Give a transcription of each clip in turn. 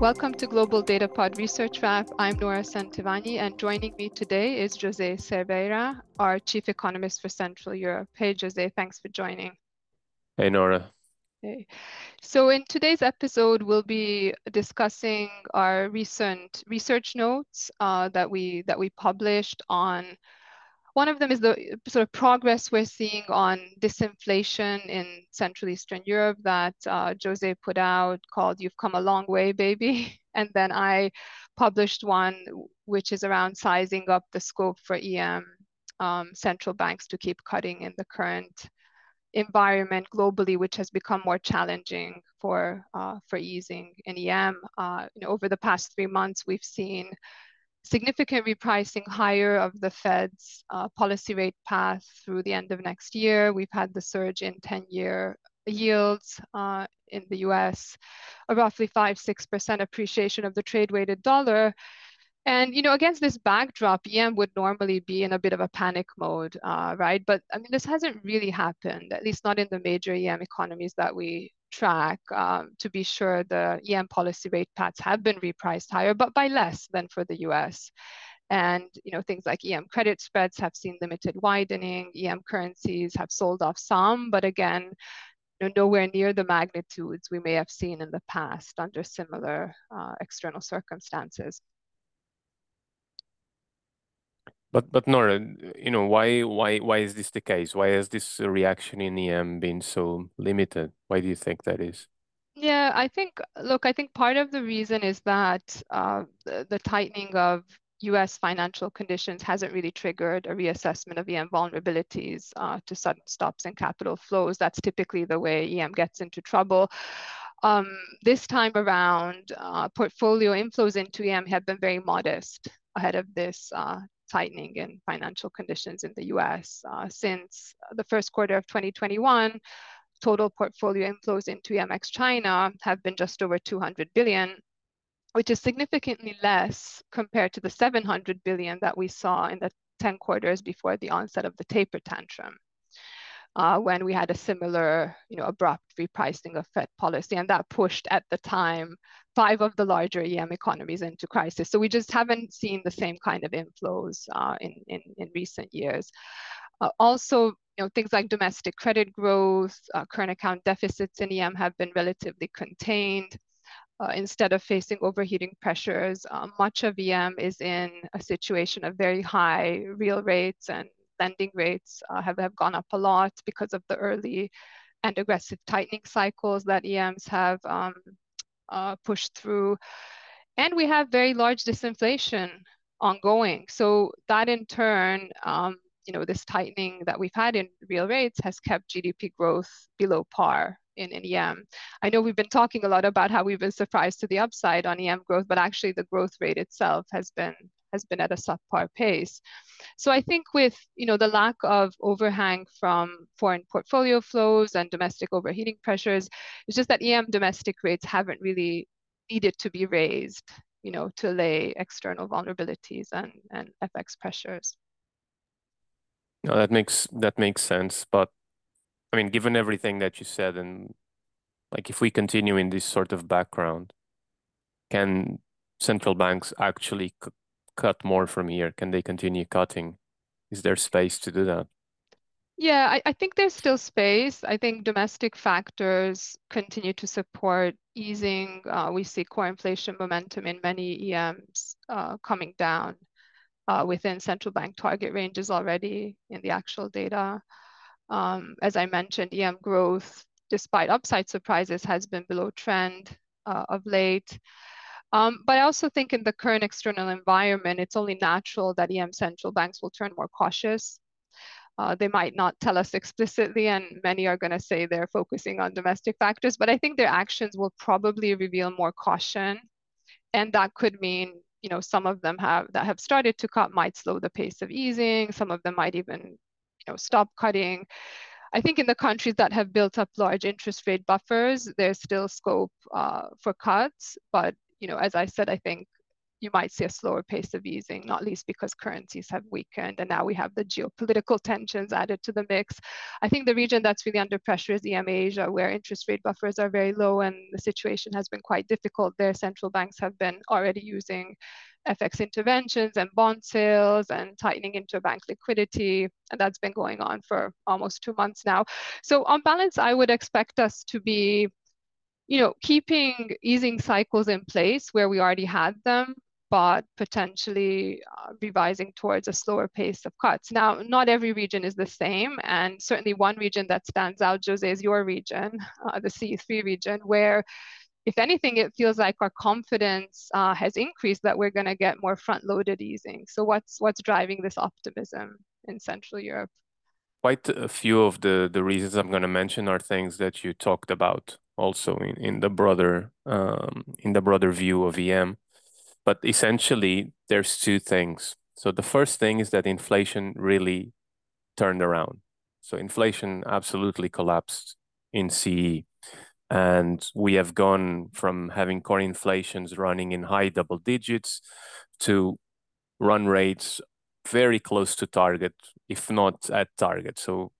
Welcome to Global Data Pod Research Wrap. I'm Nora Szentivanyi, and joining me today is Jose Cerveira, our Chief Economist for Central Europe. Hey, Jose, thanks for joining. Hey, Nora. Okay. So in today's episode, we'll be discussing our recent research notes uh, that we that we published on. One of them is the sort of progress we're seeing on disinflation in Central Eastern Europe that uh, Jose put out called "You've Come a Long Way, Baby," and then I published one which is around sizing up the scope for EM um, central banks to keep cutting in the current environment globally, which has become more challenging for uh, for easing in EM. Uh, you know, over the past three months, we've seen significant repricing higher of the Fed's uh, policy rate path through the end of next year. We've had the surge in 10-year yields uh, in the U.S., a roughly five six percent appreciation of the trade-weighted dollar, and you know, against this backdrop, EM would normally be in a bit of a panic mode, uh, right? But I mean, this hasn't really happened, at least not in the major EM economies that we track. Um, to be sure, the EM policy rate paths have been repriced higher, but by less than for the US. And you know, things like EM credit spreads have seen limited widening. EM currencies have sold off some, but again, you know, nowhere near the magnitudes we may have seen in the past under similar uh, external circumstances. But but Nora, you know, why why why is this the case? Why has this reaction in EM been so limited? Why do you think that is? Yeah, I think look, I think part of the reason is that uh, the, the tightening of US financial conditions hasn't really triggered a reassessment of EM vulnerabilities uh, to sudden stops in capital flows. That's typically the way EM gets into trouble. Um, this time around, uh, portfolio inflows into EM have been very modest ahead of this uh, tightening in financial conditions in the US. Uh, since the first quarter of 2021, total portfolio inflows into EMX China have been just over 200 billion, which is significantly less compared to the 700 billion that we saw in the 10 quarters before the onset of the taper tantrum uh, when we had a similar, you know, abrupt repricing of Fed policy, and that pushed at the time five of the larger EM economies into crisis. So we just haven't seen the same kind of inflows uh, in, in, in recent years. Uh, also, you know, things like domestic credit growth, uh, current account deficits in EM have been relatively contained. Uh, instead of facing overheating pressures, uh, much of EM is in a situation of very high real rates and lending rates uh, have, have gone up a lot because of the early and aggressive tightening cycles that EMs have um, uh, pushed through. And we have very large disinflation ongoing. So that in turn, um, you know, this tightening that we've had in real rates has kept GDP growth below par in, in EM. I know we've been talking a lot about how we've been surprised to the upside on EM growth, but actually the growth rate itself has been has been at a subpar pace. So I think with you know the lack of overhang from foreign portfolio flows and domestic overheating pressures, it's just that EM domestic rates haven't really needed to be raised, you know, to lay external vulnerabilities and, and FX pressures. No, that makes that makes sense. But I mean, given everything that you said, and like if we continue in this sort of background, can central banks actually cut more from here? Can they continue cutting? Is there space to do that? Yeah, I, think there's still space. I think domestic factors continue to support easing. Uh, we see core inflation momentum in many EMs uh, coming down uh, within central bank target ranges already in the actual data. Um, as I mentioned, EM growth, despite upside surprises, has been below trend of late. Um, but I also think in the current external environment, it's only natural that EM central banks will turn more cautious. Uh, they might not tell us explicitly, and many are going to say they're focusing on domestic factors, but I think their actions will probably reveal more caution. And that could mean, you know, some of them have that have started to cut might slow the pace of easing. Some of them might even, you know, stop cutting. I think in the countries that have built up large interest rate buffers, there's still scope uh, for cuts, but you know, as I said, I think you might see a slower pace of easing, not least because currencies have weakened. And now we have the geopolitical tensions added to the mix. I think the region that's really under pressure is EM Asia, where interest rate buffers are very low and the situation has been quite difficult there. Central banks have been already using FX interventions and bond sales and tightening interbank liquidity. And that's been going on for almost two months now. So on balance, I would expect us to be you know, keeping easing cycles in place where we already had them, but potentially uh, revising towards a slower pace of cuts. Now, not every region is the same, and certainly one region that stands out, Jose, is your region, uh, the CE-3 region, where if anything, it feels like our confidence uh, has increased that we're going to get more front-loaded easing. So what's what's driving this optimism in Central Europe? Quite a few of the, the reasons I'm going to mention are things that you talked about also in, in the broader um, in the broader view of EM. But essentially, there's two things. So the first thing is that inflation really turned around. So inflation absolutely collapsed in CE. And we have gone from having core inflations running in high double digits to run rates very close to target, if not at target. So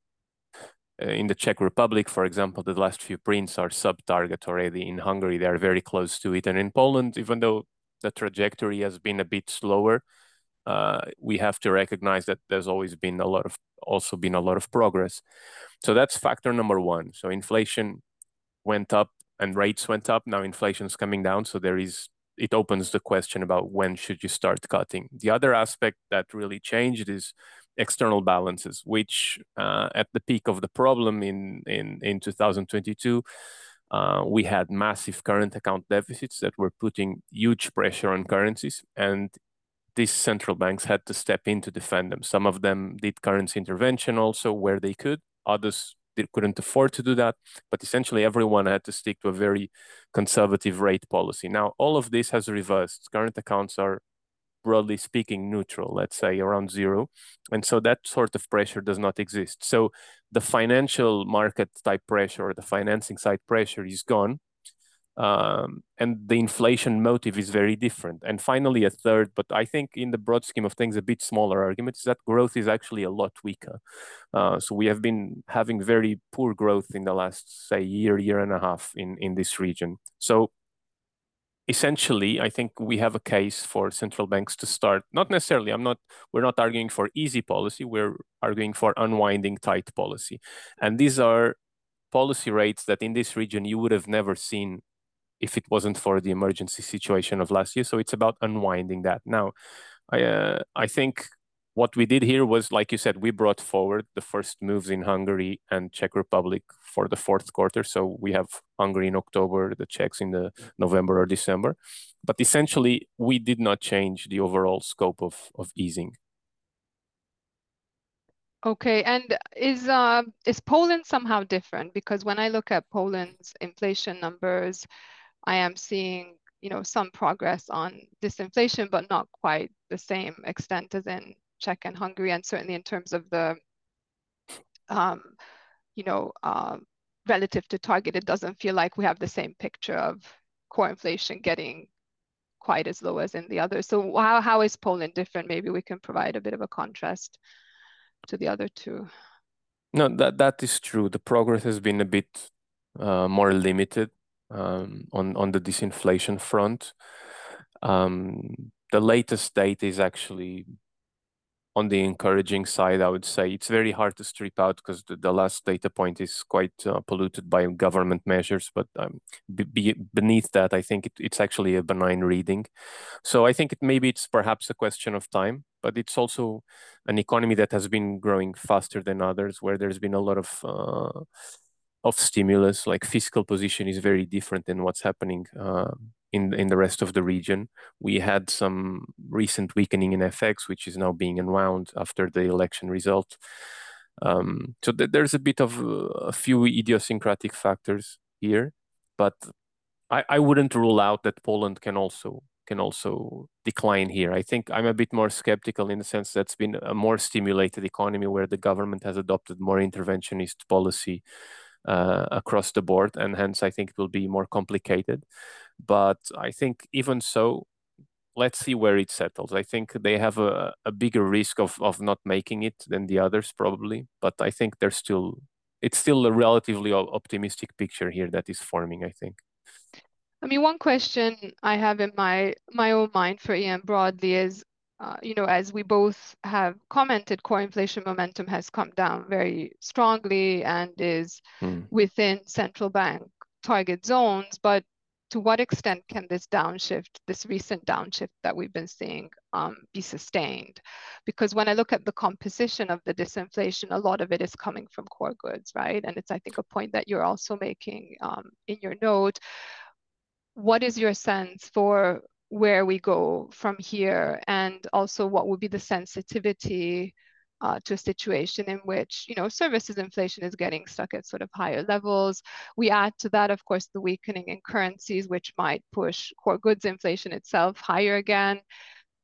in the Czech Republic, for example, the last few prints are sub-target already. In Hungary, they are very close to it. And in Poland, even though the trajectory has been a bit slower, uh, we have to recognize that there's always been a lot of also been a lot of progress. So that's factor number one. So inflation went up and rates went up. Now inflation's coming down. So there is it opens the question about when should you start cutting. The other aspect that really changed is external balances, which uh, at the peak of the problem in, in, in 2022, uh, we had massive current account deficits that were putting huge pressure on currencies. And these central banks had to step in to defend them. Some of them did currency intervention also where they could. Others they couldn't afford to do that. But essentially, everyone had to stick to a very conservative rate policy. Now, all of this has reversed. Current accounts are broadly speaking, neutral, let's say around zero. And so that sort of pressure does not exist. So the financial market type pressure or the financing side pressure is gone. Um, and the inflation motive is very different. And finally, a third, but I think in the broad scheme of things, a bit smaller argument is that growth is actually a lot weaker. Uh, so we have been having very poor growth in the last, say, year, year and a half in, in this region. So essentially, I think we have a case for central banks to start. Not necessarily. I'm not. We're not arguing for easy policy. We're arguing for unwinding tight policy, and these are policy rates that in this region you would have never seen if it wasn't for the emergency situation of last year. So it's about unwinding that. Now, I uh, I think what we did here was, like you said, we brought forward the first moves in Hungary and Czech Republic for the fourth quarter. So we have Hungary in October, the Czechs in the November or December. But essentially, we did not change the overall scope of, of easing. Okay, and is uh, is Poland somehow different? Because when I look at Poland's inflation numbers, I am seeing you know some progress on disinflation, but not quite the same extent as in Czech and Hungary, and certainly in terms of the, um, you know, uh, relative to target, it doesn't feel like we have the same picture of core inflation getting quite as low as in the others. So how, how is Poland different? Maybe we can provide a bit of a contrast to the other two. No, that that is true. The progress has been a bit uh, more limited um, on on the disinflation front. Um, the latest data is actually on the encouraging side, I would say it's very hard to strip out because the, the last data point is quite uh, polluted by government measures. But um, be, beneath that, I think it, it's actually a benign reading. So I think it, maybe it's perhaps a question of time, but it's also an economy that has been growing faster than others, where there's been a lot of uh, of stimulus. Like fiscal position is very different than what's happening uh, in in the rest of the region. We had some recent weakening in FX, which is now being unwound after the election result. Um, so th there's a bit of uh, a few idiosyncratic factors here, but I, I wouldn't rule out that Poland can also can also decline here. I think I'm a bit more skeptical in the sense that's been a more stimulated economy where the government has adopted more interventionist policy Uh, across the board, and hence I think it will be more complicated. But I think even so, let's see where it settles. I think they have a, a bigger risk of of not making it than the others probably, but I think they're still it's still a relatively optimistic picture here that is forming. I think. I mean, one question I have in my my own mind for EM broadly is, uh, you know, as we both have commented, core inflation momentum has come down very strongly and is mm. within central bank target zones. But to what extent can this downshift, this recent downshift that we've been seeing, um, be sustained? Because when I look at the composition of the disinflation, a lot of it is coming from core goods, right? And it's, I think, a point that you're also making um, in your note. What is your sense for where we go from here? And also, what would be the sensitivity? uh, to a situation in which you know services inflation is getting stuck at sort of higher levels. We add to that, of course, the weakening in currencies, which might push core goods inflation itself higher again.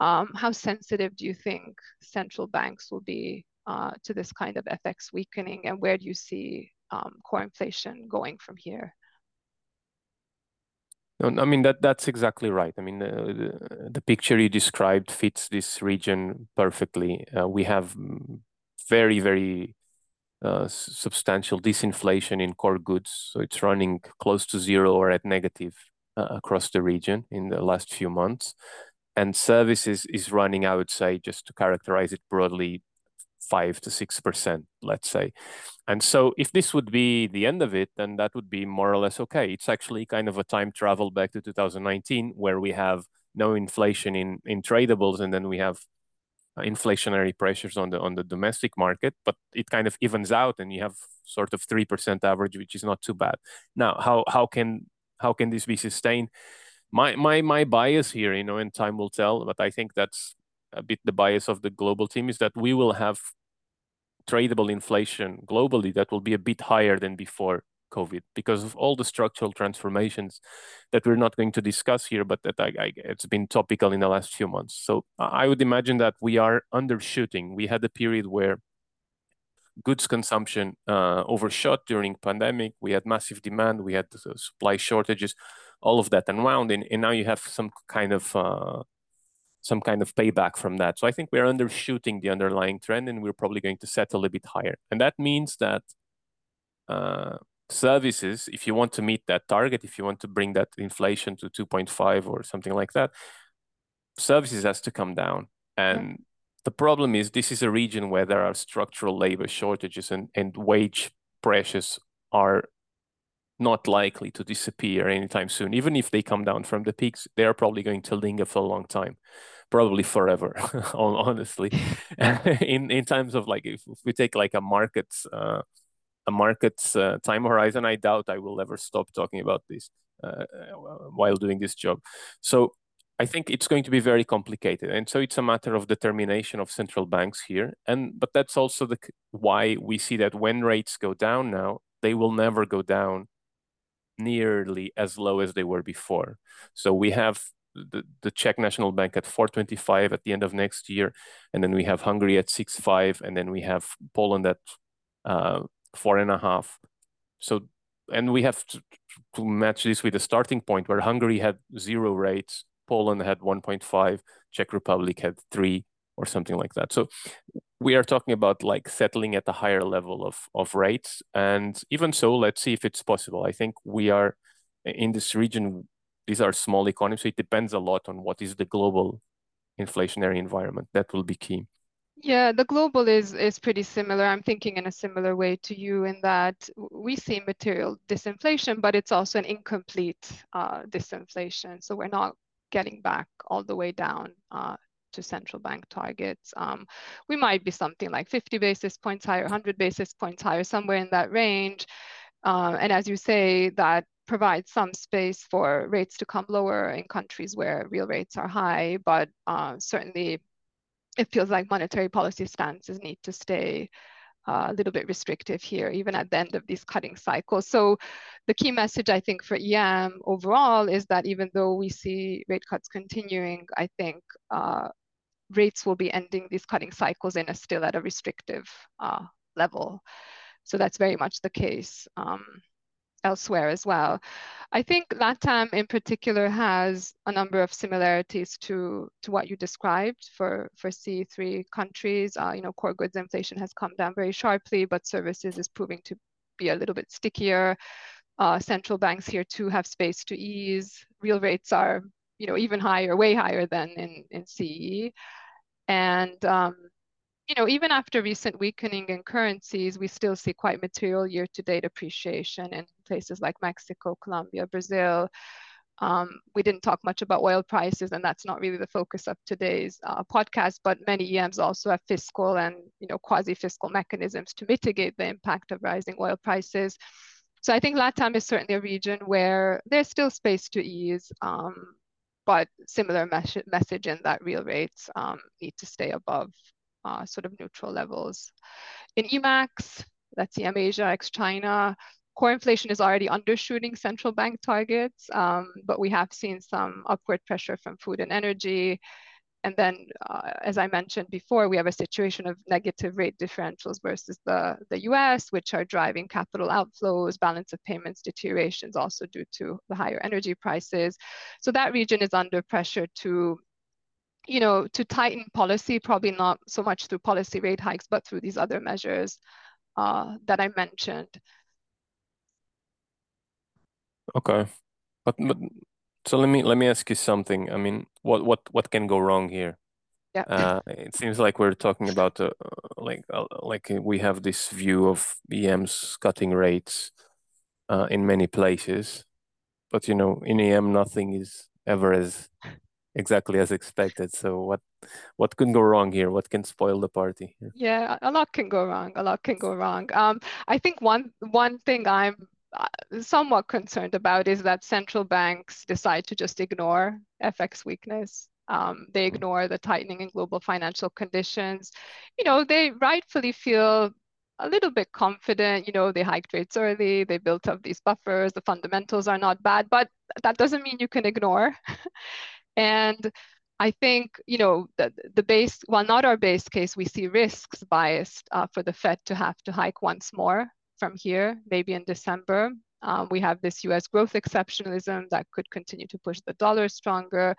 Um, how sensitive do you think central banks will be uh, to this kind of FX weakening, and where do you see um, core inflation going from here? I mean that that's exactly right. I mean the, the, picture you described fits this region perfectly. Uh, we have very very uh, substantial disinflation in core goods, so it's running close to zero or at negative uh, across the region in the last few months, and services is running, I would say, just to characterize it broadly, five to six percent, let's say. And so if this would be the end of it, then that would be more or less okay. It's actually kind of a time travel back to 2019 where we have no inflation in, in tradables and then we have uh, inflationary pressures on the on the domestic market, but it kind of evens out and you have sort of 3% average, which is not too bad. Now, how how can how can this be sustained? My my my bias here, you know, and time will tell, but I think that's a bit the bias of the global team is that we will have tradable inflation globally that will be a bit higher than before COVID because of all the structural transformations that we're not going to discuss here, but that I, I, it's been topical in the last few months. So I would imagine that we are undershooting. We had a period where goods consumption uh, overshot during pandemic. We had massive demand. We had supply shortages. All of that unwound, and, and now you have some kind of uh, some kind of payback from that. So I think we're undershooting the underlying trend and we're probably going to settle a bit higher. And that means that uh, services, if you want to meet that target, if you want to bring that inflation to 2.5 or something like that, services has to come down. And the problem is this is a region where there are structural labor shortages and, and wage pressures are not likely to disappear anytime soon. Even if they come down from the peaks, they are probably going to linger for a long time probably forever honestly. In in terms of like if, if we take like a markets uh, a market's uh, time horizon i doubt i will ever stop talking about this uh, while doing this job. So i think it's going to be very complicated and so it's a matter of determination of central banks here and but that's also the why we see that when rates go down now they will never go down nearly as low as they were before. So we have the, the Czech National Bank at 425 at the end of next year. And then we have Hungary at 6.5, and then we have Poland at uh, four and a half. So, and we have to, to match this with a starting point where Hungary had zero rates, Poland had 1.5, Czech Republic had three or something like that. So we are talking about like settling at a higher level of, of rates. And even so, let's see if it's possible. I think we are in this region, these are small economies, so it depends a lot on what is the global inflationary environment. That will be key. Yeah, the global is is pretty similar. I'm thinking in a similar way to you in that we see material disinflation, but it's also an incomplete uh, disinflation. So we're not getting back all the way down uh, to central bank targets. Um, we might be something like 50 basis points higher, 100 basis points higher, somewhere in that range. Uh, and as you say, that provide some space for rates to come lower in countries where real rates are high, but uh, certainly it feels like monetary policy stances need to stay uh, a little bit restrictive here, even at the end of these cutting cycles. So the key message I think for EM overall is that even though we see rate cuts continuing, I think uh, rates will be ending these cutting cycles in a still at a restrictive uh, level. So that's very much the case. Um, elsewhere as well. I think LATAM in particular has a number of similarities to, to what you described for, for CE-3 countries. Uh, you know, core goods inflation has come down very sharply, but services is proving to be a little bit stickier. Uh, central banks here too have space to ease. Real rates are, you know, even higher, way higher than in, in CE. And um, you know, even after recent weakening in currencies, we still see quite material year-to-date appreciation in places like Mexico, Colombia, Brazil. Um, we didn't talk much about oil prices, and that's not really the focus of today's uh, podcast. But many EMs also have fiscal and you know quasi-fiscal mechanisms to mitigate the impact of rising oil prices. So I think LATAM is certainly a region where there's still space to ease, um, but similar mes message in that real rates um, need to stay above uh, sort of neutral levels. In EMAX, that's EM Asia ex China, core inflation is already undershooting central bank targets, um, but we have seen some upward pressure from food and energy. And then, uh, as I mentioned before, we have a situation of negative rate differentials versus the, the US, which are driving capital outflows, balance of payments deteriorations also due to the higher energy prices. So that region is under pressure to you know, to tighten policy, probably not so much through policy rate hikes, but through these other measures uh, that I mentioned. Okay, but, but so let me let me ask you something. I mean, what what what can go wrong here? Yeah. Uh, it seems like we're talking about uh, like uh, like we have this view of EMs cutting rates uh, in many places, but you know, in EM nothing is ever as exactly as expected. So what what can go wrong here? What can spoil the party? Yeah, a lot can go wrong. A lot can go wrong. Um, I think one one thing I'm uh, somewhat concerned about is that central banks decide to just ignore FX weakness. Um, they mm-hmm. ignore the tightening in global financial conditions. You know, they rightfully feel a little bit confident. You know, they hiked rates early, they built up these buffers, the fundamentals are not bad, but that doesn't mean you can ignore And I think, you know, the, the base, while not our base case, we see risks biased uh, for the Fed to have to hike once more from here, maybe in December. Um, we have this US growth exceptionalism that could continue to push the dollar stronger.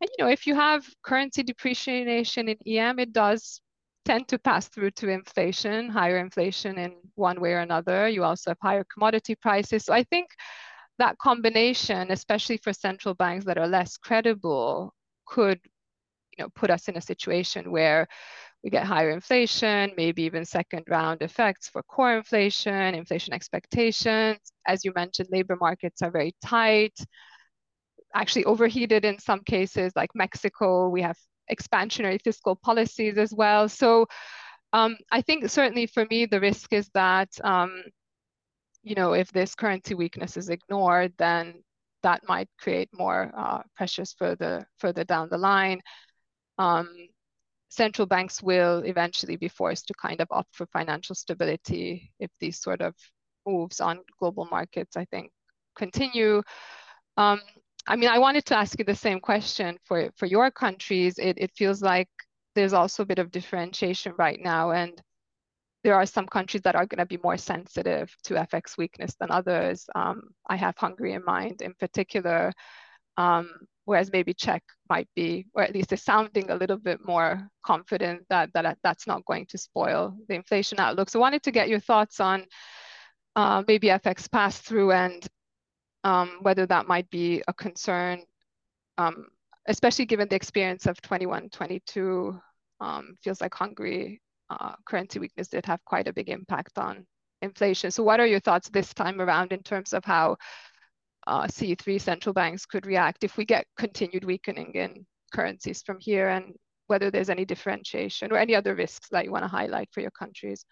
And, you know, if you have currency depreciation in EM, it does tend to pass through to inflation, higher inflation in one way or another. You also have higher commodity prices. So I think that combination, especially for central banks that are less credible, could you know, put us in a situation where we get higher inflation, maybe even second round effects for core inflation, inflation expectations. As you mentioned, labor markets are very tight, actually overheated in some cases, like Mexico. We have expansionary fiscal policies as well. So um, I think certainly for me, the risk is that um, you know, if this currency weakness is ignored, then that might create more uh, pressures further further down the line. Um, central banks will eventually be forced to kind of opt for financial stability if these sort of moves on global markets, I think, continue. Um, I mean, I wanted to ask you the same question for, for your countries. It, it feels like there's also a bit of differentiation right now. And there are some countries that are going to be more sensitive to FX weakness than others. Um, I have Hungary in mind in particular, um, whereas maybe Czech might be, or at least is sounding a little bit more confident that, that that's not going to spoil the inflation outlook. So I wanted to get your thoughts on uh, maybe FX pass through and um, whether that might be a concern, um, especially given the experience of 21, 22. Um, feels like Hungary uh, currency weakness did have quite a big impact on inflation. So what are your thoughts this time around in terms of how uh, CE-3 central banks could react if we get continued weakening in currencies from here and whether there's any differentiation or any other risks that you want to highlight for your countries?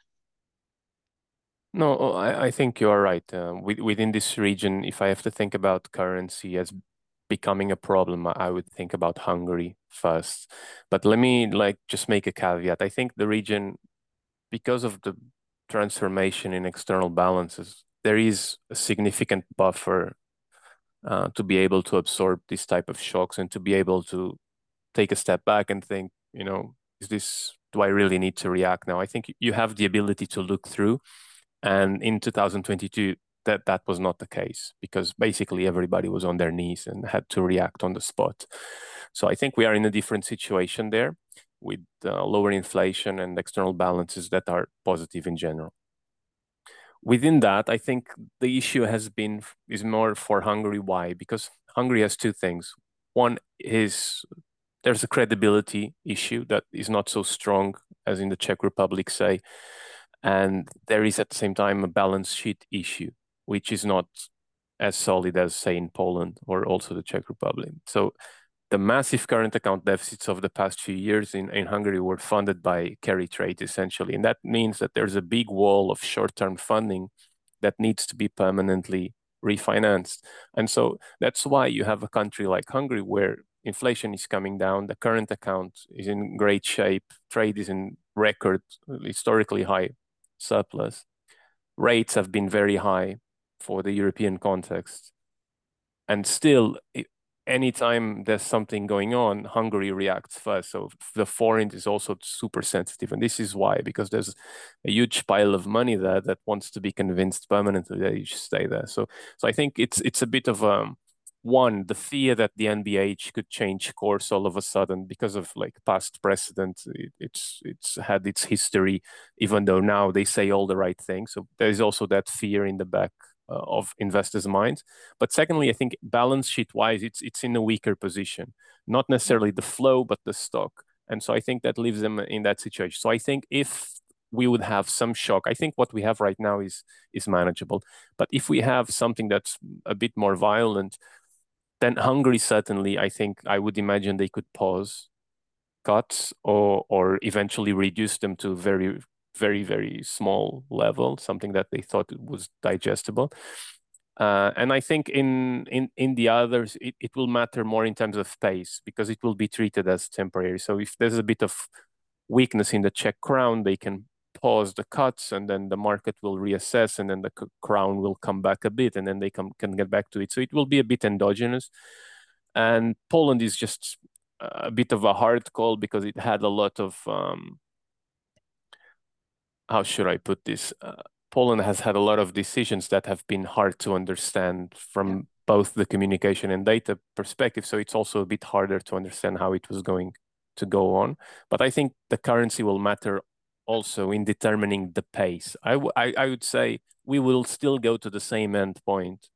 No, I, I think you are right. Uh, within this region, if I have to think about currency as becoming a problem, I would think about Hungary first. But let me like just make a caveat. I think the region, because of the transformation in external balances, there is a significant buffer uh, to be able to absorb these type of shocks and to be able to take a step back and think, you know, is this, do I really need to react now? I think you have the ability to look through. And in 2022, that that was not the case because basically everybody was on their knees and had to react on the spot. So I think we are in a different situation there with uh, lower inflation and external balances that are positive in general. Within that, I think the issue has been is more for Hungary. Why? Because Hungary has two things. One is there's a credibility issue that is not so strong as in the Czech Republic, say, and there is at the same time a balance sheet issue, which is not as solid as say in Poland or also the Czech Republic. So the massive current account deficits of the past few years in, in Hungary were funded by carry trade essentially. And that means that there's a big wall of short-term funding that needs to be permanently refinanced. And so that's why you have a country like Hungary where inflation is coming down, the current account is in great shape, trade is in record historically high surplus. Rates have been very high for the European context. And still, anytime there's something going on, Hungary reacts first. So the foreign is also super sensitive. And this is why, because there's a huge pile of money there that wants to be convinced permanently that you should stay there. So so I think it's it's a bit of um one, the fear that the NBH could change course all of a sudden because of like past precedent. It, it's it's had its history, even though now they say all the right things. So there is also that fear in the back uh, of investors' minds. But secondly, I think balance sheet wise, it's it's in a weaker position. Not necessarily the flow, but the stock. And so I think that leaves them in that situation. So I think if we would have some shock. I think what we have right now is is manageable. But if we have something that's a bit more violent, then Hungary certainly, I think I would imagine they could pause cuts or or eventually reduce them to very very very small level, something that they thought was digestible. Uh, and I think in in in the others, it, it will matter more in terms of pace because it will be treated as temporary. So if there's a bit of weakness in the Czech crown, they can pause the cuts and then the market will reassess and then the crown will come back a bit and then they come, can get back to it. So it will be a bit endogenous. And Poland is just a bit of a hard call because it had a lot of, um, how should I put this? Uh, Poland has had a lot of decisions that have been hard to understand from yeah. both the communication and data perspective. So it's also a bit harder to understand how it was going to go on. But I think the currency will matter also in determining the pace. I, I, I would say we will still go to the same end point,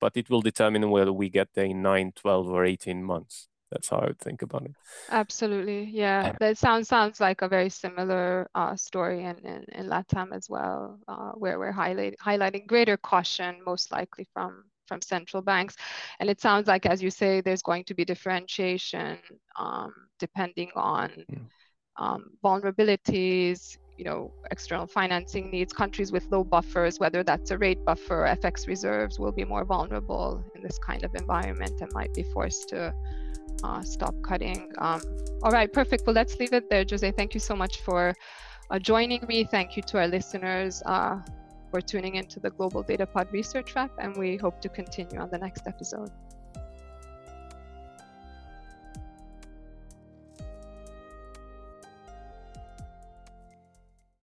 but it will determine whether we get there in 9, 12, or 18 months. That's how I would think about it. Absolutely. Yeah. That sounds sounds like a very similar uh, story in, in, in LATAM as well, uh, where we're highlight, highlighting greater caution, most likely from from central banks. And it sounds like, as you say, there's going to be differentiation um, depending on mm um, vulnerabilities, you know, external financing needs, countries with low buffers, whether that's a rate buffer or FX reserves, will be more vulnerable in this kind of environment and might be forced to uh, stop cutting. Um, all right, perfect. Well, let's leave it there, Jose. Thank you so much for uh, joining me. Thank you to our listeners uh, for tuning into the Global Data Pod Research Wrap, and we hope to continue on the next episode.